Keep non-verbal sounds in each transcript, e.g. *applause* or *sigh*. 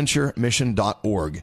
bonaventuremission.org.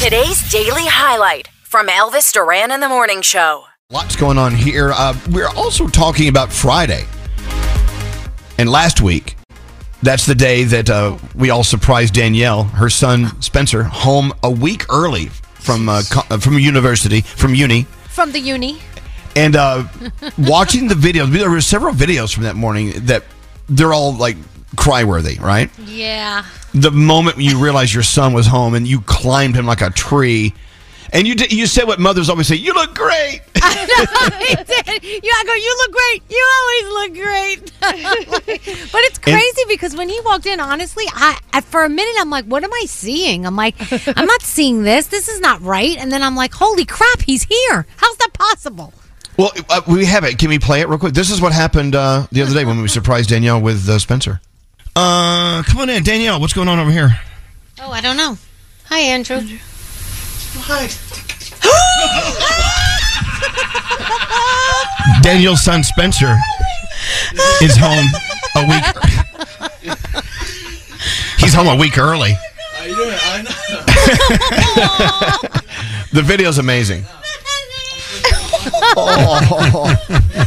Today's daily highlight from Elvis Duran in the Morning Show. Lots going on here. Uh, we're also talking about Friday. And last week, that's the day that uh, we all surprised Danielle, her son Spencer, home a week early from uh, co- uh, from university, from uni. From the uni. And uh, watching the videos, there were several videos from that morning that they're all like cry worthy, right? Yeah. The moment you realized your son was home and you climbed him like a tree. And you did, you said what mothers always say, you look great. *laughs* I know, he did. Yeah, I go, you look great. You always look great. *laughs* but it's crazy because when he walked in, honestly, I, I for a minute I'm like, what am I seeing? I'm like, I'm not seeing this. This is not right. And then I'm like, holy crap, he's here. How's that possible? Well, uh, we have it. Can we play it real quick? This is what happened uh, the other day when we surprised Danielle with uh, Spencer. Uh, come on in, Danielle. What's going on over here? Oh, I don't know. Hi, Andrew. Hi. *laughs* Danielle's son Spencer is home a week. He's home a week early. *laughs* The video's amazing. *laughs* Oh.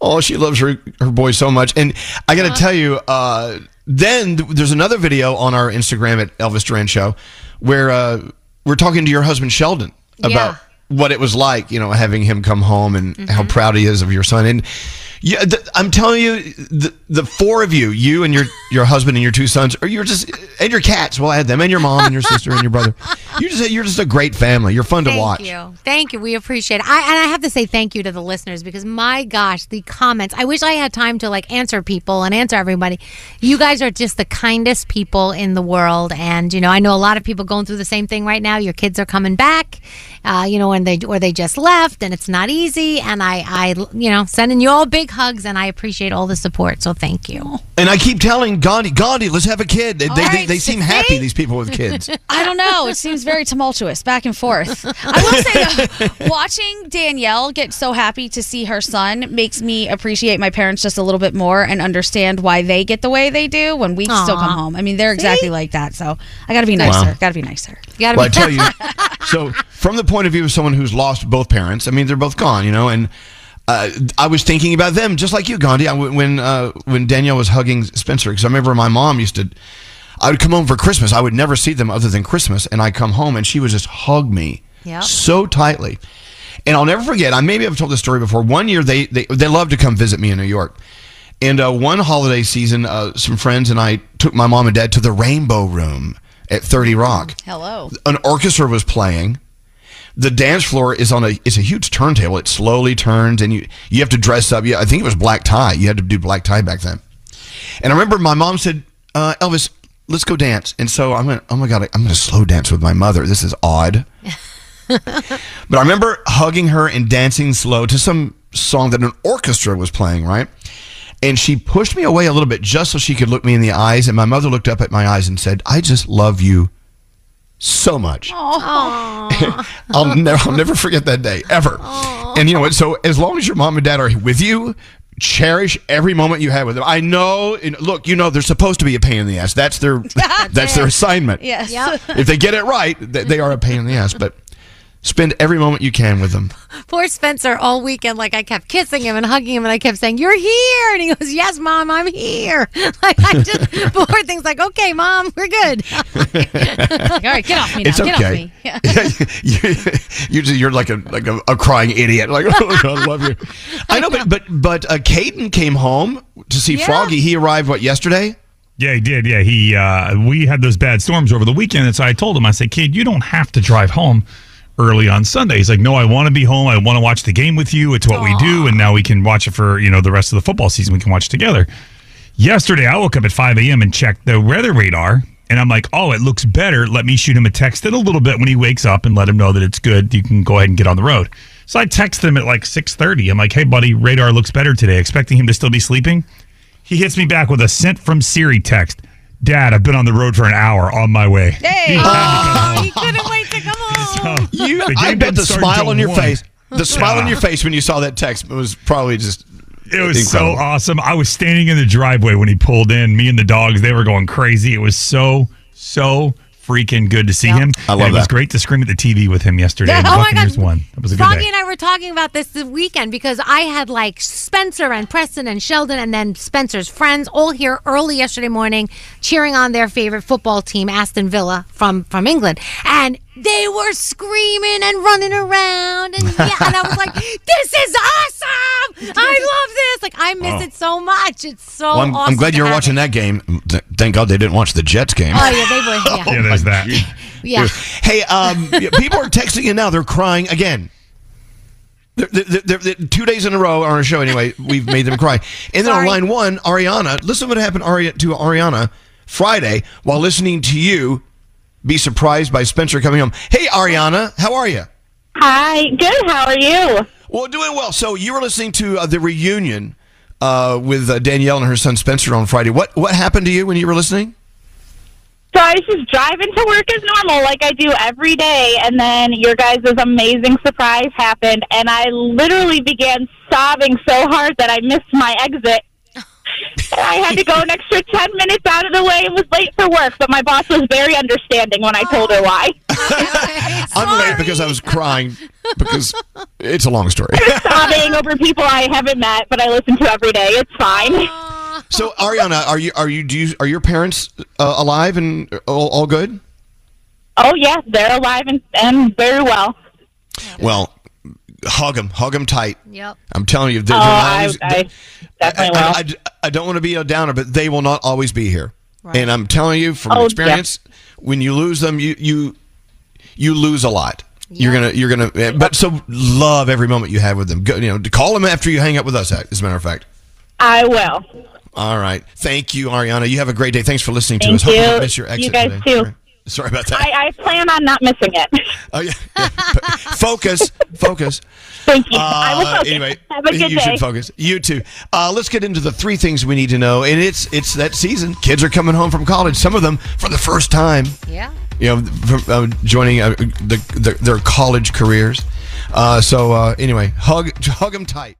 Oh, she loves her her boy so much, and I got to tell you, uh, then there's another video on our Instagram at Elvis Duran Show where uh, we're talking to your husband Sheldon about Yeah. what it was like, you know, having him come home and how proud he is of your son. And yeah, th- I'm telling you, the, the four of you, you and your your husband and your two sons, or you're just and your cats. We'll add them and your mom and your sister and your brother. You're just you're just a great family. You're fun to Thank watch. Thank you. Thank you. We appreciate it. I, and I have to say thank you to the listeners because my gosh, the comments. I wish I had time to like answer people and answer everybody. You guys are just the kindest people in the world. And, you know, I know a lot of people going through the same thing right now. Your kids are coming back, uh, you know, and they, or they just left and it's not easy. And I, I, you know, sending you all big hugs and I appreciate all the support. So thank you. And I keep telling Gandhi, Gandhi, let's have a kid. They, they, they, right, they seem happy, these people with kids. *laughs* I don't know. It seems very tumultuous, back and forth. I will say, though, uh, *laughs* watching Danielle get so happy to see her son makes me appreciate my parents just a little bit more and understand why they get the way they do when we still come home. I mean, they're exactly like that. So I got to be nicer. Got to be nicer. You gotta Well, I be tell you, *laughs* so from the point of view of someone who's lost both parents, I mean, they're both gone, you know, and uh, I was thinking about them just like you, Gandhi. I, when uh, when Danielle was hugging Spencer, because I remember my mom used to. I would come home for Christmas. I would never see them other than Christmas, and I come home and she would just hug me Yep. so tightly. And I'll never forget. I maybe I've told this story before. One year they they they love to come visit me in New York. And uh, one holiday season, uh, some friends and I took my mom and dad to the Rainbow Room at 30 Rock. Hello. An orchestra was playing. The dance floor is on a it's a huge turntable. It slowly turns, and you you have to dress up. Yeah, I think it was black tie. You had to do black tie back then. And I remember my mom said, uh, "Elvis, let's go dance." And so I went, "Oh my god, I'm going to slow dance with my mother. This is odd." *laughs* but I remember hugging her and dancing slow to some song that an orchestra was playing, right? And she pushed me away a little bit just so she could look me in the eyes. And my mother looked up at my eyes and said, I just love you so much. *laughs* I'll never I'll never forget that day ever. And you know what? So as long as your mom and dad are with you, cherish every moment you have with them. I know. and Look, you know they're supposed to be a pain in the ass. That's their *laughs* that's their assignment. Yes. If they get it right, th- they are a pain in the ass. But spend every moment you can with them. *laughs* Poor Spencer all weekend, like I kept kissing him and hugging him, and I kept saying, "You're here," and he goes, "Yes, mom, I'm here." *laughs* Like I just *laughs* poor thing's like, "Okay, mom, we're good." All right, get off me now. It's get off okay. me. Yeah. you, you, just- you're like a like a, a crying idiot. Like, oh, I love you. I know, but but but uh, Caden came home to see Yeah. Froggy. He arrived what yesterday. Yeah, he did. Yeah, he. Uh, we had those bad storms over the weekend, and so I told him, I said, "Kid, you don't have to drive home early on Sunday." He's like, "No, I want to be home. I want to watch the game with you. It's what we do, and now we can watch it for you know the rest of the football season. We can watch together." Yesterday, I woke up at 5 a.m. and checked the weather radar, and I'm like, "Oh, it looks better. Let me shoot him a text in a little bit when he wakes up and let him know that it's good. You can go ahead and get on the road." So I text him at like 6:30. I'm like, "Hey, buddy, radar looks better today." Expecting him to still be sleeping. He hits me back with a sent from Siri text. Dad, I've been on the road for an hour on my way. Hey. He had to come home. he couldn't wait to come home. So, You, the I bet the smile on your one. face, the smile on your face when you saw that text was probably just. It was incredible. so awesome. I was standing in the driveway when he pulled in. Me and the dogs, they were going crazy. It was so, so freaking good to see him. I love and It was great to scream at the TV with him yesterday. and the oh my Buccaneers God. won. That was a good Froggy day. and I were talking about this this weekend because I had like Spencer and Preston and Sheldon and then Spencer's friends all here early yesterday morning cheering on their favorite football team, Aston Villa from from England. And they were screaming and running around and yeah, and I was like, *laughs* "This is awesome! I love this! Like I miss it so much. It's so Well, I'm, awesome." I'm glad you're watching it. that game. Th- Thank God they didn't watch the Jets game. Oh yeah, they were. *laughs* Yeah, Yeah, there's that. *laughs* yeah. Hey, um, people are texting you now. They're crying again. They're, they're, they're- they're- two days in a row on our show, anyway, we've made them cry. And then on line one, Ariana, listen what happened to Ariana Friday while listening to you be surprised by Spencer coming home. Hey, Ariana, how are you? Hi, good. How are you? Well, doing well. So you were listening to uh, the reunion uh, with uh, Danielle and her son Spencer on Friday. What what happened to you when you were listening? So I was just driving to work as normal, like I do every day, and then your guys' amazing surprise happened, and I literally began sobbing so hard that I missed my exit. And I had to go an extra 10 minutes out of the way and was late for work, but my boss was very understanding when I told her why. *laughs* I'm late because I was crying because it's a long story. *laughs* Sobbing over people I haven't met, but I listen to every day. It's fine. *laughs* So Ariana, are you are you do you, are your parents uh, alive and all, all good? Oh, yeah, they're alive and, and very well. Well, hug them, hug them tight. Yep. I'm telling you, they're, Oh, they're not I, always, I definitely I, will. I- I- I don't want to be a downer, but they will not always be here. And I'm telling you from Oh, yeah. experience, when you lose them, you you you lose a lot. You're gonna you're gonna, eh, but so love every moment you have with them. Go, you know, call them after you hang up with us. As a matter of fact. I will. All right. Thank you, Ariana. You have a great day. Thanks for listening to Thank us. Hope you. don't miss your You guys today. too. Sorry. Sorry about that. I, I plan on not missing it. oh yeah. yeah. focus. Focus. Thank you. I will Uh, focus. anyway, Have a good you day. should focus. You too. Uh, let's get into the three things we need to know, and it's it's that season. Kids are coming home from college. Some of them for the first time. Yeah. You know, from, uh, joining uh, the, the, their college careers. Uh, so uh, anyway, hug hug them tight.